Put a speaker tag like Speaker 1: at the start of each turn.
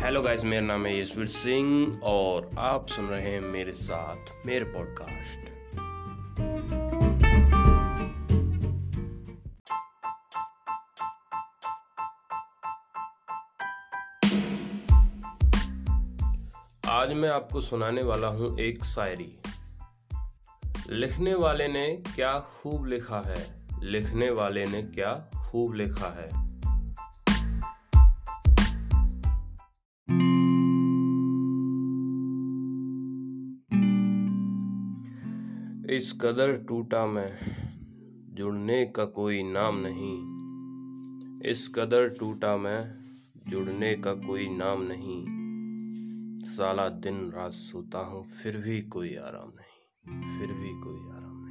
Speaker 1: Hello guys मेरा नाम है यशवीर सिंह और आप सुन रहे हैं मेरे साथ मेरे पॉडकास्ट आज मैं आपको सुनाने वाला हूँ एक शायरी। लिखने वाले ने क्या खूब लिखा है? लिखने वाले ने क्या खूब लिखा है? इस कदर टूटा मैं, जुड़ने का कोई नाम नहीं। इस कदर टूटा मैं, जुड़ने का कोई नाम नहीं। साला दिन रात सोता हूँ, फिर भी कोई आराम नहीं, फिर भी कोई आराम